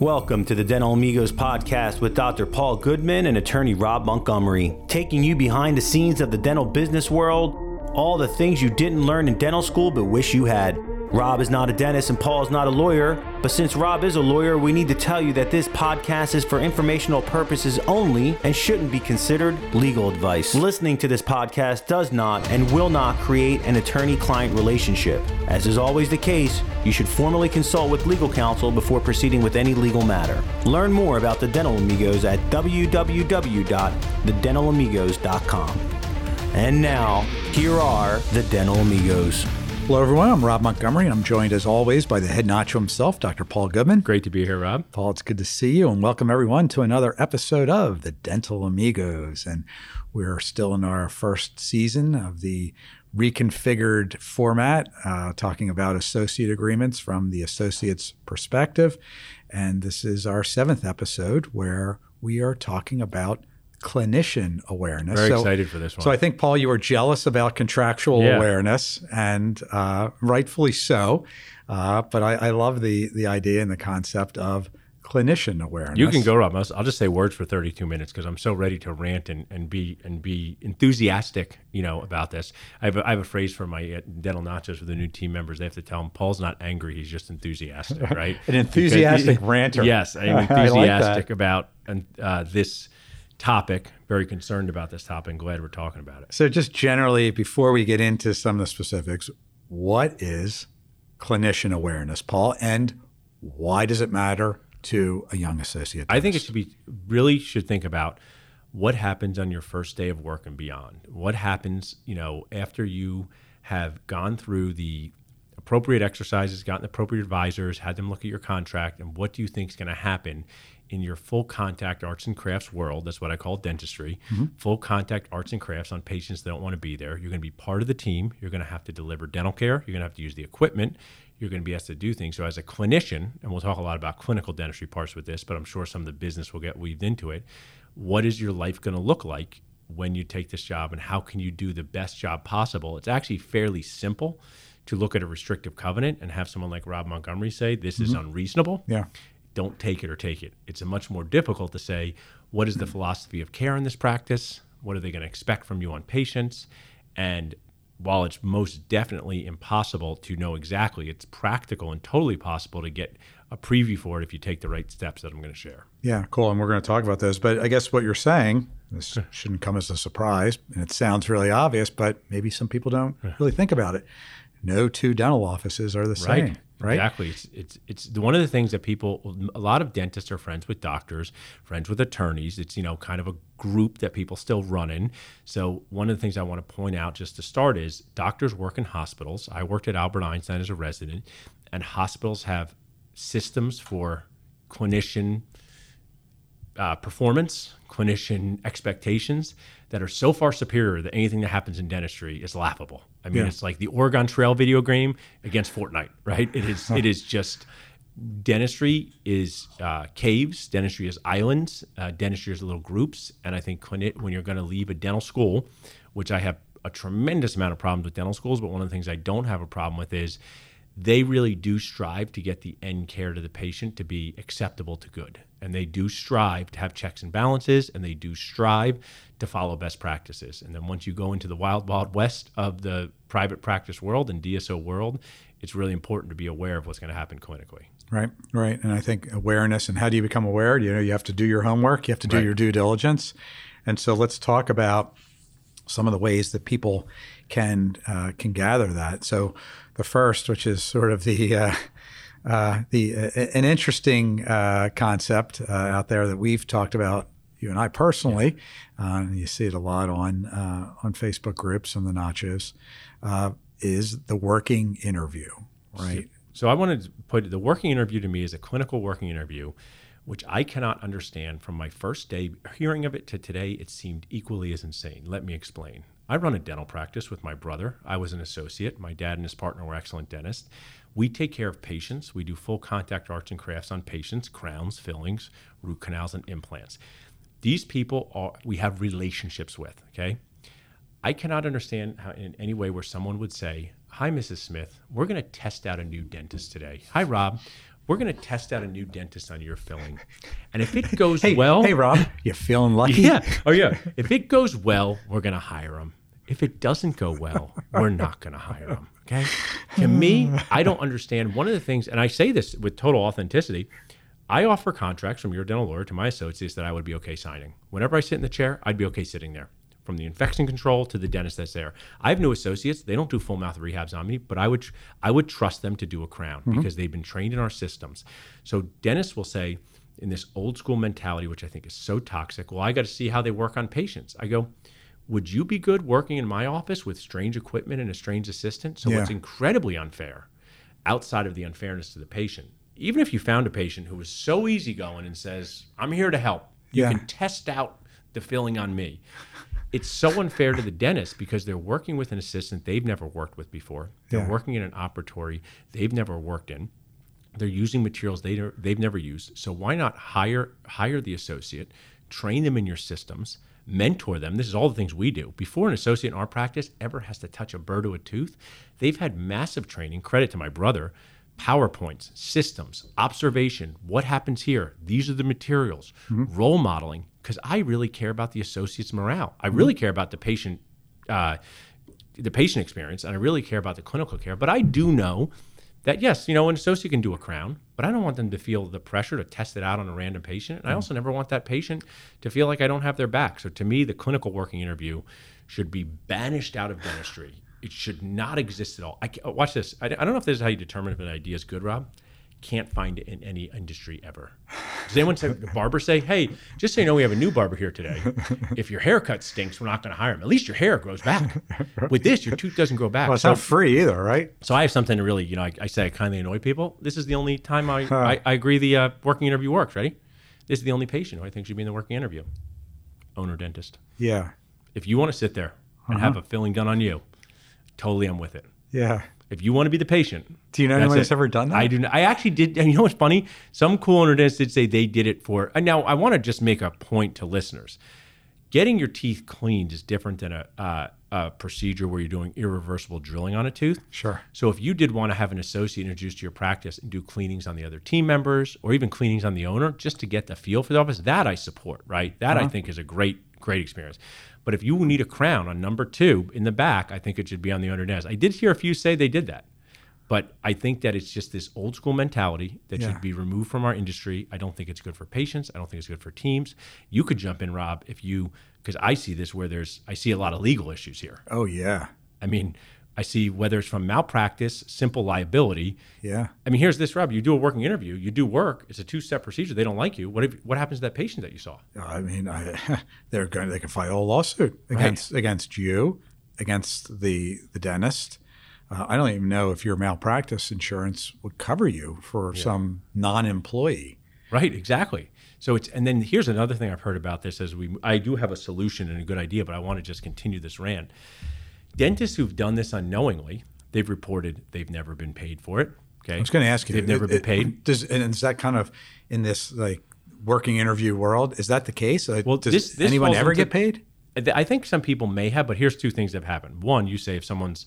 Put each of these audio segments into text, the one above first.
Welcome to the Dental Amigos podcast with Dr. Paul Goodman and attorney Rob Montgomery, taking you behind the scenes of the dental business world, all the things you didn't learn in dental school but wish you had. Rob is not a dentist and Paul is not a lawyer, but since Rob is a lawyer, we need to tell you that this podcast is for informational purposes only and shouldn't be considered legal advice. Listening to this podcast does not and will not create an attorney client relationship. As is always the case, you should formally consult with legal counsel before proceeding with any legal matter. Learn more about the Dental Amigos at www.thedentalamigos.com. And now, here are the Dental Amigos. Hello, everyone. I'm Rob Montgomery, and I'm joined as always by the head nacho himself, Dr. Paul Goodman. Great to be here, Rob. Paul, it's good to see you, and welcome everyone to another episode of the Dental Amigos. And we're still in our first season of the reconfigured format, uh, talking about associate agreements from the associate's perspective. And this is our seventh episode where we are talking about clinician awareness. Very so, excited for this one. So I think, Paul, you were jealous about contractual Yeah. awareness, and uh, rightfully so. Uh, but I, I love the the idea and the concept of clinician awareness. you can go, Rob. I'll, just say words for 32 minutes because I'm so ready to rant and, and be and be enthusiastic, you know, about this. I have a, I have a phrase for my uh, dental nachos for the new team members. They have to tell them Paul's not angry; he's just enthusiastic, right? An enthusiastic Because- ranter. Yes, I'm I like enthusiastic about uh, this topic. Very concerned about this topic. and glad we're talking about it. So, just generally, before we get into some of the specifics, what is clinician awareness, Paul, and why does it matter to a young associate? I think it should be really should think about what happens on your first day of work and beyond. What happens, you know, after you have gone through the appropriate exercises, gotten appropriate advisors, had them look at your contract, and what do you think is going to happen in your full contact arts and crafts world? That's what I call dentistry. Mm-hmm. Full contact arts and crafts on patients that don't want to be there. You're going to be part of the team. You're going to have to deliver dental care. You're going to have to use the equipment. You're going to be asked to do things. So, as a clinician, and we'll talk a lot about clinical dentistry parts with this, but I'm sure some of the business will get weaved into it. What is your life going to look like when you take this job, and how can you do the best job possible? It's actually fairly simple to look at a restrictive covenant and have someone like Rob Montgomery say, This is mm-hmm. unreasonable Yeah. Don't take it or take it. It's a much more difficult to say, what is the hmm. philosophy of care in this practice? What are they going to expect from you on patients? And while it's most definitely impossible to know exactly, it's practical and totally possible to get a preview for it if you take the right steps that I'm going to share. Yeah, cool. And we're going to talk about those. But I guess what you're saying, this shouldn't come as a surprise. And it sounds really obvious, but maybe some people don't really think about it. No two dental offices are the same, right? Exactly. It's it's it's one of the things that people. A lot of dentists are friends with doctors, friends with attorneys. It's you know kind of a group that people still run in. So one of the things I want to point out just to start is doctors work in hospitals. I worked at Albert Einstein as a resident, and hospitals have systems for clinician uh, performance, clinician expectations that are so far superior that anything that happens in dentistry is laughable. I mean, Yeah. it's like the Oregon Trail video game against Fortnite, right? It is. It is just dentistry is uh, caves. Dentistry is islands. Uh, dentistry is little groups. And I think clini- when you're going to leave a dental school, which I have a tremendous amount of problems with dental schools, but one of the things I don't have a problem with is they really do strive to get the end care to the patient to be acceptable to good. And they do strive to have checks and balances, and they do strive to follow best practices. And then once you go into the wild, wild west of the private practice world and DSO world, it's really important to be aware of what's going to happen clinically. Right, right. And I think awareness and how do you become aware? You know, you have to do your homework, you have to do Right. your due diligence. And so let's talk about some of the ways that people can uh, can gather that. So the first, which is sort of the uh, uh, the uh, an interesting uh, concept uh, out there that we've talked about, you and I personally, uh, and you see it a lot on uh, on Facebook groups and the nachos, uh, is the working interview, right? So I wanted to put the working interview to me is a clinical working interview, which I cannot understand from my first day hearing of it to today. It seemed equally as insane. Let me explain. I run a dental practice with my brother. I was an associate. My dad and his partner were excellent dentists. We take care of patients. We do full contact arts and crafts on patients, crowns, fillings, root canals, and implants. These people are we have relationships with, okay? I cannot understand how, in any way, where someone would say, Hi, Mrs. Smith, we're to test out a new dentist today. Hi, Rob, we're going to test out a new dentist on your filling. And if it goes Hey, well, hey, Rob, you're feeling lucky? yeah. Oh, yeah. If it goes well, we're going to hire him. If it doesn't go well, we're not going to hire him. Okay. To me, I don't understand. One of the things, and I say this with total authenticity, I offer contracts from your dental lawyer to my associates that I would be okay signing. Whenever I sit in the chair, I'd be okay sitting there. From the infection control to the dentist that's there. I have new associates. They don't do full mouth rehabs on me, but I would I would trust them to do a crown mm-hmm. because they've been trained in our systems. So dentists will say, in this old school mentality, which I think is so toxic, well, I got to see how they work on patients. I go, would you be good working in my office with strange equipment and a strange assistant? So Yeah. it's incredibly unfair outside of the unfairness to the patient. Even if you found a patient who was so easygoing and says, I'm here to help, you Yeah. can test out the filling on me. It's so unfair to the dentist because they're working with an assistant they've never worked with before. They're Yeah. working in an operatory they've never worked in. They're using materials they they've never used. So why not hire hire the associate, train them in your systems, mentor them. This is all the things we do. Before an associate in our practice ever has to touch a bur or a tooth, they've had massive training. Credit to my brother. PowerPoints, systems, observation, what happens here? These are the materials, mm-hmm. role modeling, because I really care about the associate's morale. I really care about the patient uh, the patient experience and I really care about the clinical care. But I do know that yes, you know, an associate can do a crown, but I don't want them to feel the pressure to test it out on a random patient. And I also never want that patient to feel like I don't have their back. So to me, the clinical working interview should be banished out of dentistry. It should not exist at all. I watch this. I, I don't know if this is how you determine if an idea is good, Rob. Can't find it in any industry ever. Does anyone say the barber say, "Hey, just so you know, we have a new barber here today. If your haircut stinks, we're not going to hire him. At least your hair grows back. With this, your tooth doesn't grow back." Well, it's So- not free either, right? so I have something to really, you know, I, I say I kindly annoy people. This is the only time I, I, I agree the uh, working interview works. Ready? This is the only patient who I think should be in the working interview. Owner dentist. Yeah. If you want to sit there and have a filling done on you, totally I'm with it. Yeah. If you want to be the patient, Do you know anyone that's ever done that? I do. Not, I actually did. And you know what's funny? Some cool owner dentists did say they did it for. And now I want to just make a point to listeners: getting your teeth cleaned is different than a, uh, a procedure where you're doing irreversible drilling on a tooth. Sure. So if you did want to have an associate introduced to your practice and do cleanings on the other team members or even cleanings on the owner just to get the feel for the office, that I support, right? That Uh-huh. I think is a great, great experience. But if you need a crown on number two in the back, I think it should be on the desk. I did hear a few say they did that. But I think that it's just this old school mentality that Yeah. should be removed from our industry. I don't think it's good for patients. I don't think it's good for teams. You could jump in, Rob, if you because I see this where there's I see a lot of legal issues here. Oh yeah. I mean, I see whether it's from malpractice, simple liability. Yeah. I mean, here's this, Rob. You do a working interview. You do work. It's a two-step procedure. They don't like you. What if, what happens to that patient that you saw? I mean, I, they're going. They can file a lawsuit against against you, against the the dentist. Uh, I don't even know if your malpractice insurance would cover you for some non-employee. Right, exactly. So it's and then here's another thing I've heard about this as we I do have a solution and a good idea, but I want to just continue this rant. Dentists who've done this unknowingly, they've reported they've never been paid for it. Okay. I was going to ask you. They've never it- been paid. Does and is that kind of in this like working interview world? Is that the case? Well, does this- this anyone ever into- get paid? I think some people may have, but here's two things that have happened. One, you say if someone's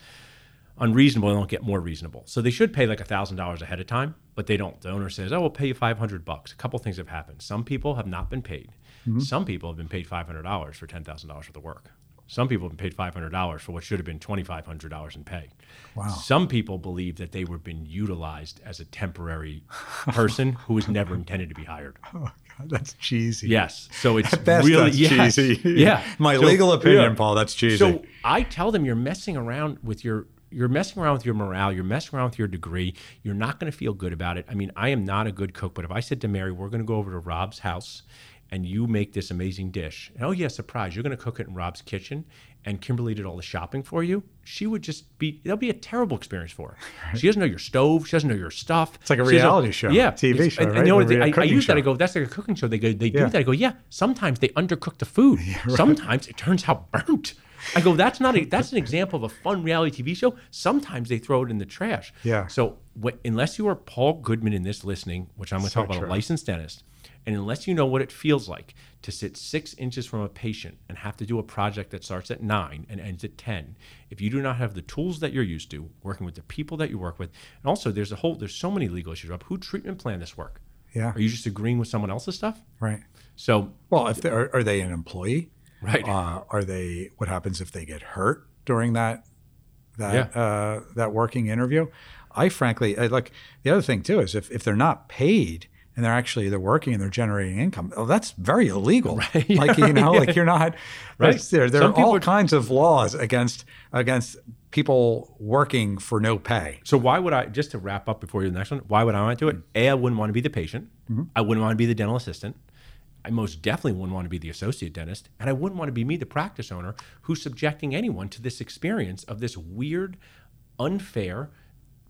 unreasonable, they don't get more reasonable. So they should pay like thousand dollars ahead of time, but they don't. The owner says, "Oh, we'll pay you five hundred bucks." A couple things have happened. Some people have not been paid. Mm-hmm. Some people have been paid five hundred dollars for ten thousand dollars worth of work. Some people have been paid five hundred dollars for what should have been twenty five hundred dollars in pay. Wow. Some people believe that they were being utilized as a temporary person who was never intended to be hired. Oh God, that's cheesy. Yes. So it's best, really yes. cheesy. Yeah. My So- legal opinion, yeah. Paul, that's cheesy. So I tell them you're messing around with your you're messing around with your morale, you're messing around with your degree. You're not going to feel good about it. I mean, I am not a good cook, but if I said to Mary, we're going to go over to Rob's house and you make this amazing dish. And oh yeah, surprise, you're going to cook it in Rob's kitchen and Kimberly did all the shopping for you. She would just be that'll be a terrible experience for her. She doesn't know your stove, she doesn't know your stuff. It's like a She reality show, Yeah. TV show, and- and right? you know I, I use that I go, that's like a cooking show. They go, they Yeah. do that. I go, yeah. Sometimes they undercook the food. Yeah. Sometimes it turns out burnt. I go, that's not a, that's an example of a fun reality TV show. Sometimes they throw it in the trash. Yeah. So what, unless you are Paul Goodman in this listening, which I'm going to So talk about true. a licensed dentist, And unless you know what it feels like to sit six inches from a patient and have to do a project that starts at nine and ends at 10, if you do not have the tools that you're used to, working with the people that you work with, and also there's a whole, there's so many legal issues up. Who treatment plan this work? Yeah. Are you just agreeing with someone else's stuff? Right. So, Well, if they are, are they an employee? right. Uh, are they? What happens if they get hurt during that that uh, that working interview? I frankly I, like the other thing too is if, if they're not paid and they're actually they're working and they're generating income, oh, that's very illegal. Right. Like you know, like you're not Right. There, there Some are all are- kinds of laws against against people working for no pay. So why would I just to wrap up before you the next one? Why would I want to do it? A, I wouldn't want to be the patient. Mm-hmm. I wouldn't want to be the dental assistant. I most definitely wouldn't want to be the associate dentist, and I wouldn't want to be me, the practice owner, who's subjecting anyone to this experience of this weird, unfair,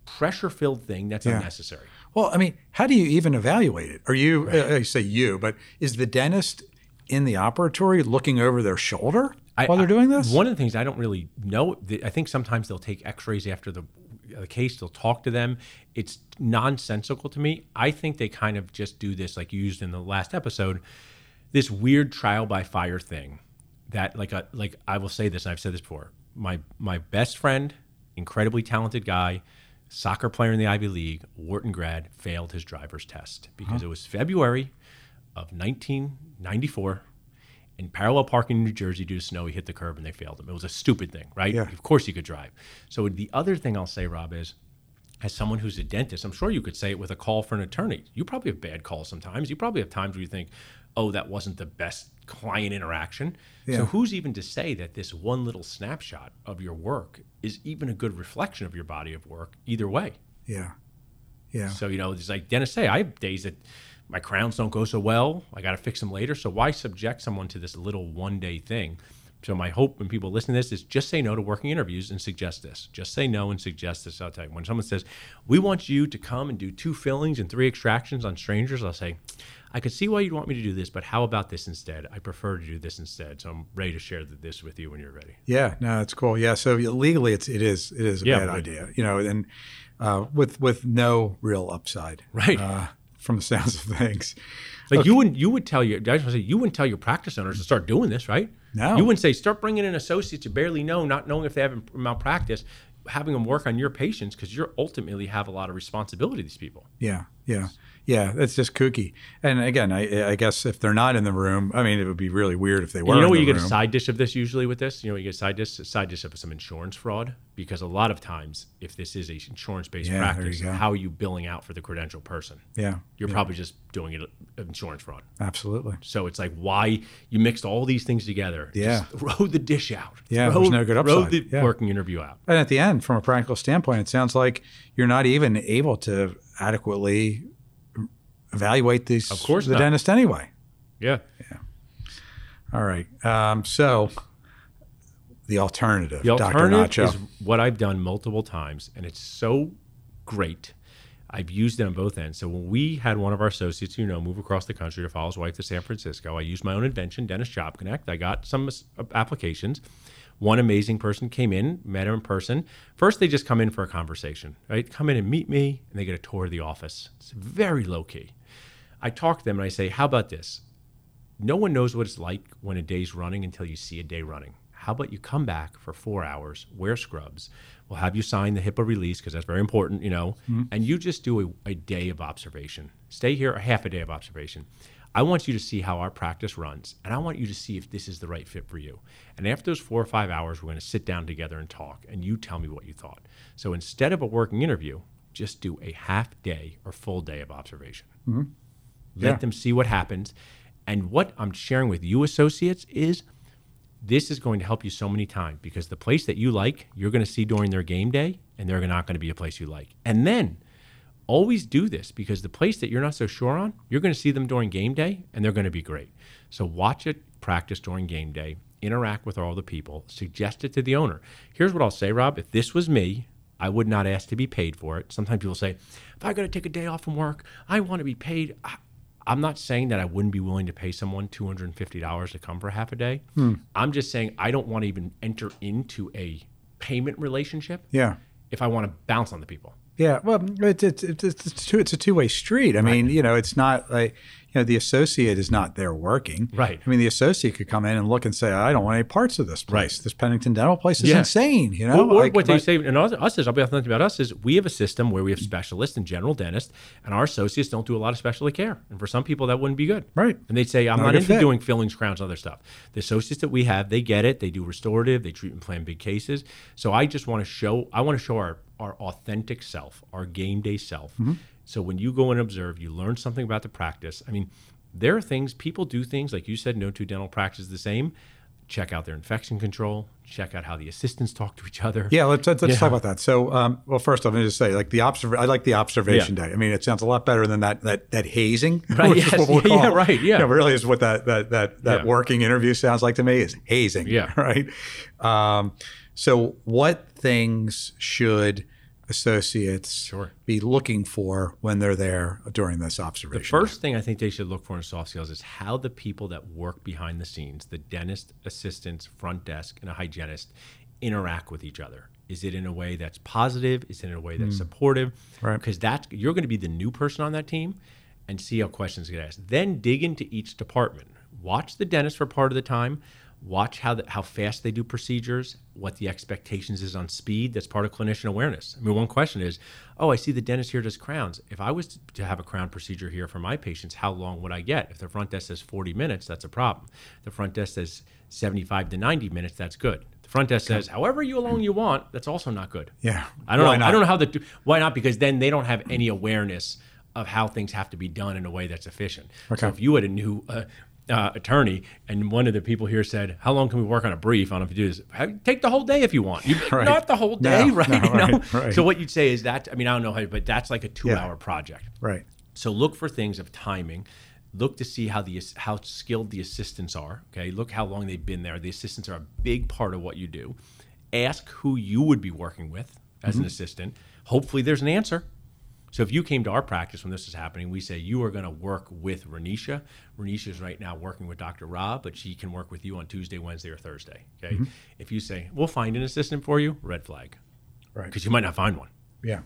pressure-filled thing that's unnecessary. Well, I mean, how do you even evaluate it? Are you, uh, I say you, but is the dentist in the operatory looking over their shoulder I- while they're doing this? One of the things I don't really know, I think sometimes they'll take X-rays after the, the case. They'll talk to them. It's nonsensical to me. I think they kind of just do this, like you used in the last episode, this weird trial by fire thing. That like a like I will say this, and I've said this before. My my best friend, incredibly talented guy, soccer player in the Ivy League, Wharton grad, failed his driver's test uh-huh. because it was February of 1994 in parallel parking in New Jersey due to snow. He hit the curb and they failed him. It was a stupid thing, right? Yeah. Of course he could drive. So the other thing I'll say, Rob, is as someone who's a dentist, I'm sure you could say it with a call for an attorney. You probably have bad calls sometimes. You probably have times where you think, oh, that wasn't the best client interaction. Yeah. So who's even to say that this one little snapshot of your work is even a good reflection of your body of work either way? yeah. Yeah. So, you know, it's like Dennis say, I have days that my crowns don't go so well. I got to fix them later. So why subject someone to this little one day thing? So my hope when people listen to this is just say no to working interviews and suggest this. Just say no and suggest this. I'll tell you, when someone says, we want you to come and do two fillings and three extractions on strangers, I'll say, I could see why you'd want me to do this, but how about this instead? I prefer to do this instead. So I'm ready to share this with you when you're ready. Yeah, no, that's cool. Yeah, so legally, it's it is it is a Yeah, bad right. idea, you know, and uh, with with no real upside, Right. Uh, from the sounds of things. Like you wouldn't, you would tell your, I just want to say, you wouldn't tell your practice owners to start doing this, right? No. You wouldn't say start bringing in associates you barely know, not knowing if they have malpractice, having them work on your patients because you're ultimately have a lot of responsibility to these people. Yeah, yeah, yeah. That's just kooky. And again, I, I guess if they're not in the room, I mean, it would be really weird if they were. And you know in where the you get a side dish of this usually with this? You know, you get a side dish, a side dish of some insurance fraud because a lot of times, if this is a insurance based Yeah, there you practice, how are you billing out for the credential person? Yeah, You're probably just doing it uh, insurance fraud. absolutely. So it's like why you mixed all these things together. Yeah. Just throw the dish out. Yeah, throw, there's no good Throw upside. the Yeah. working interview out. And at the end, from a practical standpoint, it sounds like you're not even able to adequately evaluate these. Of course the not. dentist anyway. Yeah. Yeah. All right. Um, so the alternative, The Dr. alternative Nacho. is what I've done multiple times, and it's so great. I've used it on both ends. So when we had one of our associates, you know, move across the country to follow his wife to San Francisco, I used my own invention, Dentist Job Connect. I got some applications. One amazing person came in, met her in person. First, they just come in for a conversation, right? Come in and meet me, and they get a tour of the office. It's very low key. I talk to them and I say, "How about this? no one knows what it's like when a day's running until you see a day running. How about you come back for four hours, wear scrubs, we'll have you sign the HIPAA release because that's very important, you know, mm-hmm. and you just do a, a day of observation. Stay here a half a day of observation. I want you to see how our practice runs, and I want you to see if this is the right fit for you. And after those four or five hours, we're going to sit down together and talk, and you tell me what you thought. So instead of a working interview, just do a half day or full day of observation mm-hmm. Let Yeah. them see what happens. And what I'm sharing with you, associates, is this is going to help you so many times because the place that you like, you're going to see during their game day, and they're not going to be a place you like. And then always do this because the place that you're not so sure on, you're going to see them during game day, and they're going to be great. So watch it, practice during game day, interact with all the people, suggest it to the owner. Here's what I'll say, Rob. If this was me, I would not ask to be paid for it. Sometimes people say, if I got to take a day off from work, I want to be paid. I- I'm not saying that I wouldn't be willing to pay someone $250 to come for half a day. Hmm. I'm just saying I don't want to even enter into a payment relationship yeah. if I want to bounce on the people. Yeah, well, it's it's it's it's, two, it's a two way street. I mean, you know, it's not like know, the associate is not there working. Right. I mean, the associate could come in and look and say, I don't want any parts of this place. Right. This Pennington Dental place is Yeah. insane. You know, Or, or Like, what they say, and us, us is, I'll be authentic about us, is we have a system where we have specialists and general dentists, and our associates don't do a lot of specialty care. And for some people, that wouldn't be good. Right. And they'd say, I'm Not not, into fit. doing fillings, crowns, other stuff. The associates that we have, they get it. They do restorative, they treat and plan big cases. So I just want to show, I want to show our, our authentic self, our game day self. Mm-hmm. So when you go and observe, you learn something about the practice. I mean, there are things, people do things, like you said, no two dental practices the same. Check out their infection control. Check out how the assistants talk to each other. Yeah, let's let's, let's Yeah. talk about that. So, um, well, first off, let me just say, like the observ- I like the observation day. I mean, it sounds a lot better than that that that hazing, Right, yes. we'll Yeah, right, yeah. You know, really is what that that that that Yeah. working interview sounds like to me is hazing. Yeah. right. Um, so, what things should associates Sure. be looking for when they're there during this observation? The first thing I think they should look for in soft skills is how the people that work behind the scenes, the dentist, assistants, front desk, and a hygienist, interact with each other. Is it in a way that's positive? Is it in a way that's hmm. supportive? Right. Because that's you're going to be the new person on that team, and see how questions get asked. Then dig into each department. Watch the dentist for part of the time. Watch how the, how fast they do procedures, what the expectations is on speed. That's part of clinician awareness. I mean, one question is, oh, I see the dentist here does crowns. If I was to have a crown procedure here for my patients, how long would I get? If the front desk says 40 minutes, that's a problem. The front desk says 75 to 90 minutes, that's good. The front desk says however you long you want, that's also not good. Yeah. I don't Why know. not? I don't know how the why not because then they don't have any awareness of how things have to be done in a way that's efficient. So if you had a new uh, uh, attorney and one of the people here said, "How long can we work on a brief? I don't know if you do this. Take the whole day if you want. You, Right. Not the whole day, no, right? You know? right, right. So what you'd say is that I mean I don't know how, but that's like a two-hour project. right. So look for things of timing. Look to see how the how skilled the assistants are. Okay, look how long they've been there. The assistants are a big part of what you do. Ask who you would be working with as Mm-hmm. an assistant. Hopefully, there's an answer. So if you came to our practice when this is happening, we say you are going to work with Renisha. Renisha is right now working with Dr. Rob, but she can work with you on Tuesday, Wednesday, or Thursday. Okay. Mm-hmm. If you say we'll find an assistant for you, red flag, Right. because you might not find one. Yeah.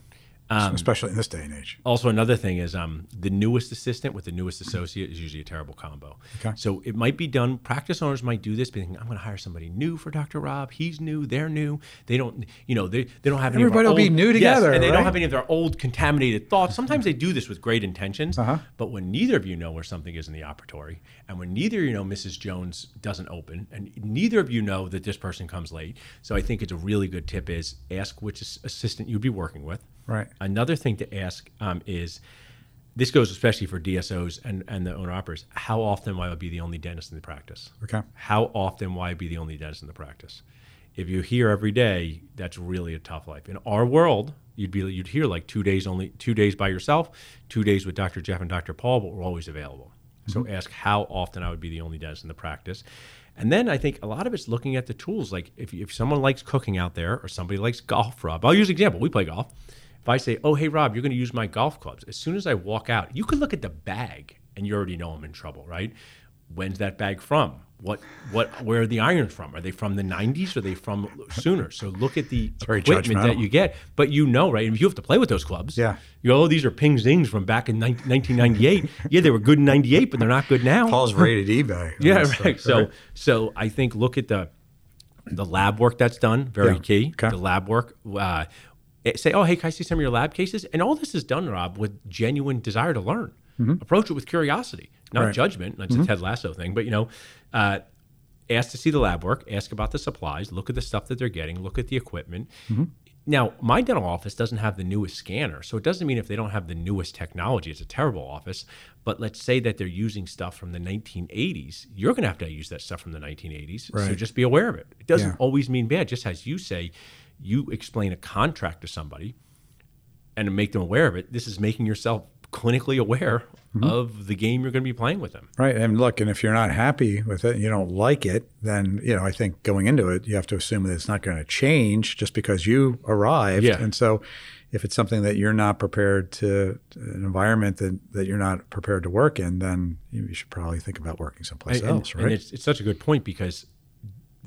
Um, Especially in this day and age. Also, another thing is um, the newest assistant with the newest associate is usually a terrible combo. Okay. So it might be done. Practice owners might do this, thinking, "I'm going to hire somebody new for Dr. Rob. He's new. They're new. They don't, you know, they, they don't have any. Everybody will be old- new Yes, together, and they right? don't have any of their old contaminated thoughts. Sometimes they do this with great intentions, Uh-huh. but when neither of you know where something is in the operatory, and when neither of you know Mrs. Jones doesn't open, and neither of you know that this person comes late, so I think it's a really good tip is ask which assistant you'd be working with. Right. Another thing to ask um, is this goes especially for DSOs and, and the owner operators. How often will I be the only dentist in the practice? Okay. How often will I be the only dentist in the practice? If you hear every day, that's really a tough life. In our world, you'd be you'd hear like two days only, two days by yourself, two days with Dr. Jeff and Dr. Paul, but we're always available. So ask how often I would be the only dentist in the practice. And then I think a lot of it's looking at the tools. Like if, if someone likes cooking out there or somebody likes golf, Rob, I'll use an example. We play golf. If I say, oh, hey, Rob, you're going to use my golf clubs, as soon as I walk out, you could look at the bag and you already know I'm in trouble, right? When's that bag from? What, what, where are the irons from? Are they from the 90s? Or are they from sooner? So look at the equipment that you get. But you know, right? If you have to play with those clubs, Yeah. you go, oh, these are Ping Zings from back in 19- 1998. yeah, they were good in 98, but they're not good now. Paul's rated eBay. Yeah, That's, uh, right. So, so I think look at the the lab work that's done. Very Yeah. key. Okay. The lab work. Uh, say, oh, hey, can I see some of your lab cases? And all this is done, Rob, with genuine desire to learn. Approach it with curiosity, not Mm-hmm. Right. judgment. That's a Ted Lasso thing, but you know. Uh, Ask to see the lab work. Ask about the supplies. Look at the stuff that they're getting. Look at the equipment. Mm-hmm. Now, my dental office doesn't have the newest scanner, so it doesn't mean if they don't have the newest technology, it's a terrible office. But let's say that they're using stuff from the 1980s, you're going to have to use that stuff from the 1980s. So just be aware of it. It doesn't Yeah. always mean bad. Just as you say, you explain a contract to somebody and to make them aware of it. This is making yourself clinically aware Mm-hmm. of the game you're going to be playing with them. Right. And look, and if you're not happy with it and you don't like it, then, you know, I think going into it, you have to assume that it's not going to change just because you arrived. Yeah. And so if it's something that you're not prepared to, an environment that, that you're not prepared to work in, then you should probably think about working someplace And- else, and, right? it's, it's such a good point because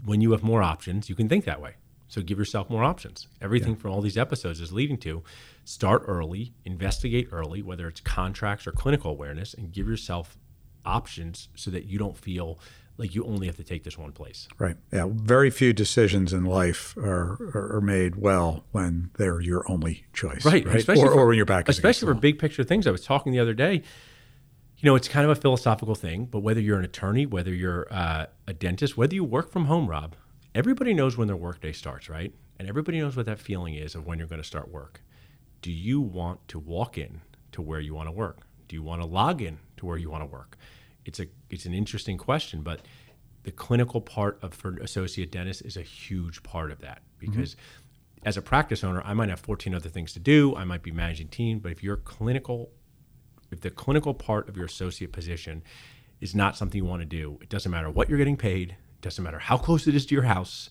when you have more options, you can think that way. So give yourself more options. Everything from all these episodes is leading to start early, investigate early, whether it's contracts or clinical awareness, and give yourself options so that you don't feel like you only have to take this one place. Right. Yeah. Very few decisions in life are, are, are made well when they're your only choice. Right. Right. Especially or, for- or when your back is especially for big picture things. I was talking the other day. You know, it's kind of a philosophical thing, but whether you're an attorney, whether you're uh, a dentist, whether you work from home, Rob, everybody knows when their workday starts, right? And everybody knows what that feeling is of when you're going to start work. Do you want to walk in to where you want to work? Do you want to log in to where you want to work? It's a it's an interesting question, but the clinical part of for associate dentist is a huge part of that mm-hmm. because as a practice owner, I might have 14 other things to do. I might be managing team, but if your clinical, if the clinical part of your associate position is not something you want to do, it doesn't matter what you're getting paid. Doesn't matter how close it is to your house.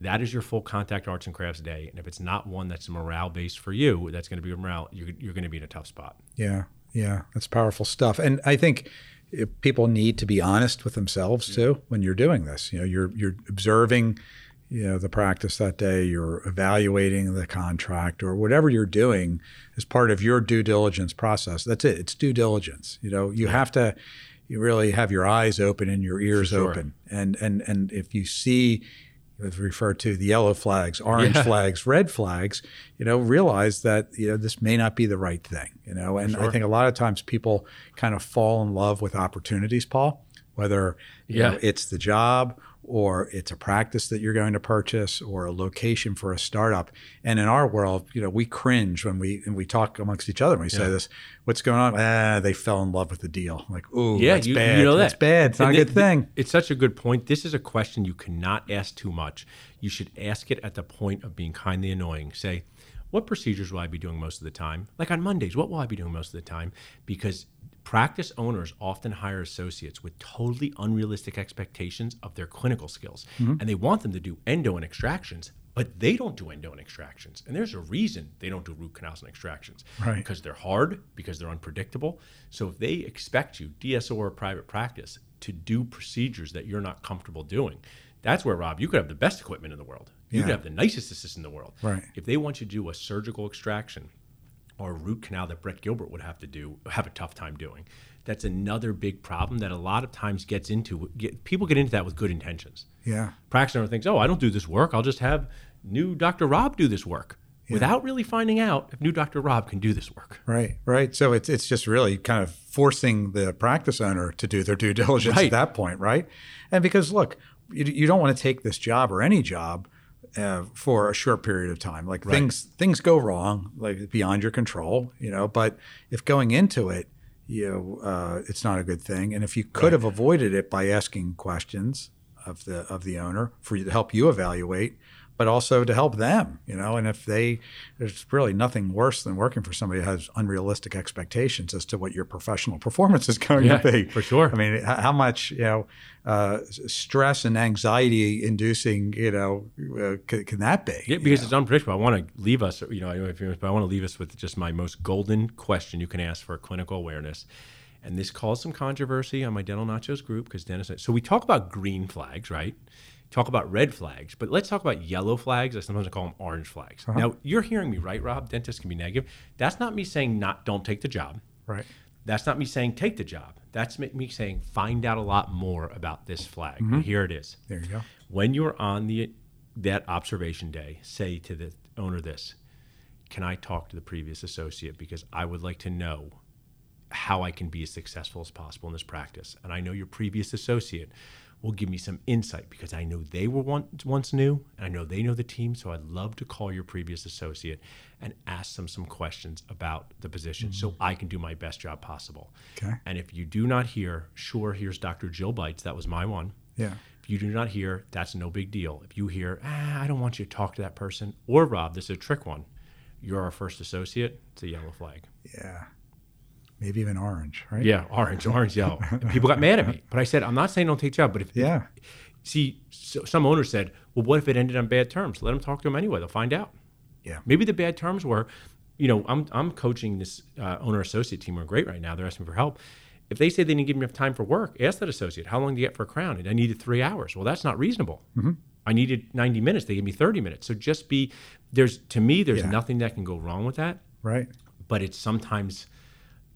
That is your full contact arts and crafts day. And if it's not one that's morale based for you, that's going to be a morale. You're, you're going to be in a tough spot. Yeah, yeah, that's powerful stuff. And I think people need to be honest with themselves too when you're doing this. You know, you're you're observing, you know, the practice that day. You're evaluating the contract or whatever you're doing as part of your due diligence process. That's it. It's due diligence. You know, you have to. You really have your eyes open and your ears sure. open, and and and if you see was referred to the yellow flags, orange Yeah. flags, red flags, you know, realize that, you know, this may not be the right thing, you know. And I think a lot of times people kind of fall in love with opportunities, Paul, whether you Yeah. know, it's the job or it's a practice that you're going to purchase or a location for a startup. And in our world, you know, we cringe when we and we talk amongst each other and we say this, what's going on? Ah, they fell in love with the deal. Like, ooh, yeah, that's you, bad. you know that. That's bad. It's not And a good thing. It's such a good point. This is a question you cannot ask too much. You should ask it at the point of being kindly annoying. Say, what procedures will I be doing most of the time? Like on Mondays, what will I be doing most of the time? Because practice owners often hire associates with totally unrealistic expectations of their clinical skills. Mm-hmm. And they want them to do endo and extractions, but they don't do endo and extractions. And there's a reason they don't do root canals and extractions Right. because they're hard, because they're unpredictable. So if they expect you, DSO or private practice, to do procedures that you're not comfortable doing, that's where Rob, you could have the best equipment in the world. You could have the nicest assistant in the world. Right. If they want you to do a surgical extraction or a root canal that Brett Gilbert would have to do, have a tough time doing, that's another big problem that a lot of times gets into. Get, people get into that with good intentions Yeah. practice owner thinks, oh, I don't do this work. I'll just have new Dr. Rob do this work without really finding out if new Dr. Rob can do this work. Right, right. So it's it's just really kind of forcing the practice owner to do their due diligence Right. at that point, right? And because look, you, you don't want to take this job or any job uh, for a short period of time. Like things things go wrong, like beyond your control, you know. But if going into it, you know, uh, it's not a good thing. And if you could have avoided it by asking questions of the of the owner for you to help you evaluate, but also to help them, you know. And if they, there's really nothing worse than working for somebody who has unrealistic expectations as to what your professional performance is going Yeah, to be. for sure. I mean, how much you know uh, stress and anxiety inducing, you know, uh, c- can that be? Yeah, because it's unpredictable. I want to leave us, you know, I don't know if you but I want to leave us with just my most golden question you can ask for clinical awareness. And this caused some controversy on my Dental Nachos group because Dennis. So we talk about green flags, right? Talk about red flags, but let's talk about yellow flags. I sometimes call them orange flags. Uh-huh. Now you're hearing me, right, Rob? Dentists can be negative. That's not me saying not don't take the job. right. That's not me saying take the job. That's me- me saying find out a lot more about this flag. And here it is. There you go. When you're on the that observation day, say to the owner this: Can I talk to the previous associate because I would like to know how I can be as successful as possible in this practice? And I know your previous associate will give me some insight because I know they were once, once new and I know they know the team. So I'd love to call your previous associate and ask them some questions about the position so I can do my best job possible. Okay. And if you do not hear, sure, here's Dr. Jill Bites. That was my one. Yeah. If you do not hear, that's no big deal. If you hear, ah, I don't want you to talk to that person, or Rob, this is a trick one. You're our first associate. It's a yellow flag. Yeah. Maybe even orange, right? Yeah, orange, orange, yellow. And people got mad at me, but I said, I'm not saying don't take job, but if Yeah. see, so some owners said, well, what if it ended on bad terms? Let them talk to them anyway. They'll find out. Yeah. Maybe the bad terms were, you know, I'm I'm coaching this uh, owner associate team. We're great right now. They're asking for help. If they say they didn't give me enough time for work, ask that associate, how long do you get for a crown? And I needed three hours. Well, that's not reasonable. I needed 90 minutes. They gave me 30 minutes. So just be, there's, to me, there's Yeah. nothing that can go wrong with that, Right. but it's sometimes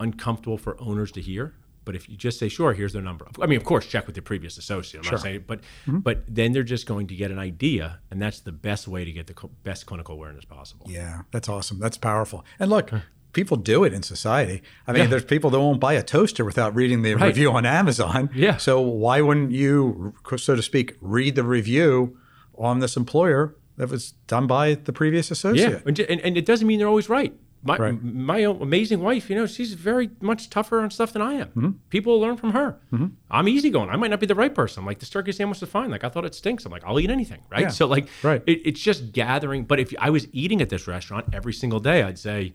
uncomfortable for owners to hear. But if you just say, sure, here's their number. I mean, of course, check with your previous associate. I'm Sure. not saying, but mm-hmm. but then they're just going to get an idea, and that's the best way to get the co- best clinical awareness possible. Yeah, that's awesome. That's powerful. And look, people do it in society. I mean, Yeah. there's people that won't buy a toaster without reading the Right. review on Amazon. Yeah. So why wouldn't you, so to speak, read the review on this employer that was done by the previous Yeah, associate? and, and, and it doesn't mean they're always right. My, Right. my amazing wife, you know, she's very much tougher on stuff than I am. Mm-hmm. People learn from her. I'm easygoing. I might not be the right person. I'm like, this turkey sandwich is fine. Like, I thought it stinks. I'm like, I'll eat anything. Right. Yeah. So, like, Right. it, it's just gathering. But if I was eating at this restaurant every single day, I'd say,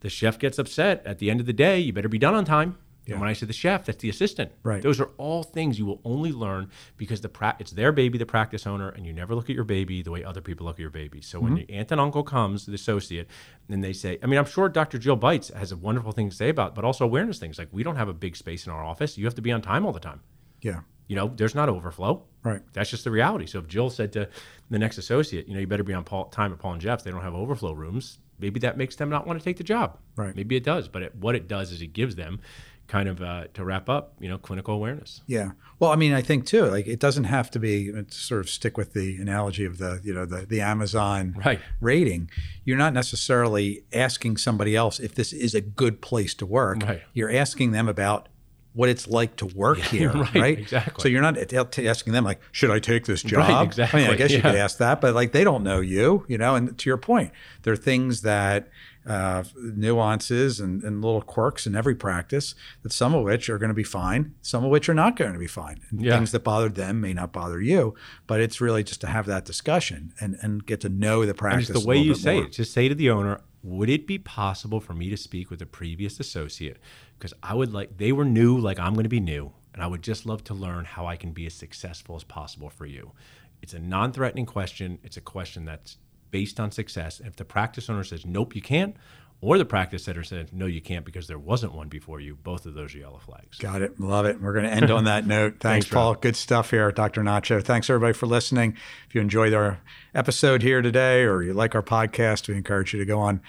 the chef gets upset. At the end of the day, you better be done on time. And when I say the chef, that's the assistant. Right. Those are all things you will only learn because the pra- it's their baby, the practice owner, and you never look at your baby the way other people look at your baby. So when mm-hmm. your aunt and uncle comes, the associate, and they say, I mean, I'm sure Dr. Jill Bites has a wonderful thing to say about, but also awareness things. Like we don't have a big space in our office. You have to be on time all the time. Yeah. You know, there's not overflow. Right. That's just the reality. So if Jill said to the next associate, you know, you better be on Paul, time at Paul and Jeff's, they don't have overflow rooms. Maybe that makes them not want to take the job. Right. Maybe it does, but it, what it does is it gives them kind of uh, to wrap up, you know, clinical awareness. Yeah. Well, I mean, I think too, like it doesn't have to be to sort of stick with the analogy of the, you know, the, the Amazon Right. rating. You're not necessarily asking somebody else if this is a good place to work. Right. You're asking them about what it's like to work here, right, right? exactly. So you're not asking them like, should I take this job? Right, I mean, I exactly, guess you could ask that, but like they don't know you, you know. And to your point, there are things that uh, nuances and, and little quirks in every practice that some of which are going to be fine, some of which are not going to be fine. And Yeah. things that bothered them may not bother you, but it's really just to have that discussion and, and get to know the And practice. it's the way you say more. it. Just say to the owner, would it be possible for me to speak with a previous associate? Because I would like, they were new, like I'm going to be new, and I would just love to learn how I can be as successful as possible for you. It's a non threatening question. It's a question that's based on success. And if the practice owner says, nope, you can't, or the practice center says, no, you can't because there wasn't one before you, both of those are yellow flags. Got it. Love it. We're going to end on that note. Thanks, Thanks, Paul. Rob. Good stuff here, Dr. Nacho. Thanks, everybody, for listening. If you enjoyed our episode here today or you like our podcast, we encourage you to go on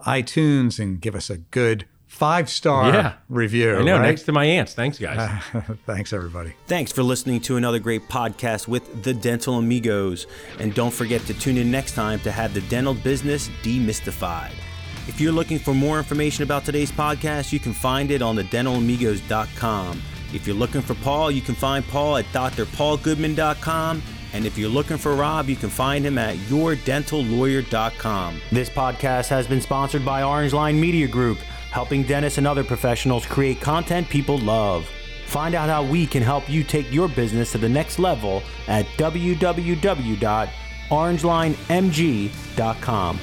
iTunes and give us a good five star Yeah. review. I know, right? next to my aunts. Thanks, guys. Thanks, everybody. Thanks for listening to another great podcast with the Dental Amigos. And don't forget to tune in next time to have the dental business demystified. If you're looking for more information about today's podcast, you can find it on the dentalamigos.com. If you're looking for Paul, you can find Paul at drpaulgoodman.com. And if you're looking for Rob, you can find him at yourdentallawyer.com. This podcast has been sponsored by Orange Line Media Group, helping dentists and other professionals create content people love. Find out how we can help you take your business to the next level at www.orangelinemg.com.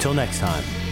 Till next time.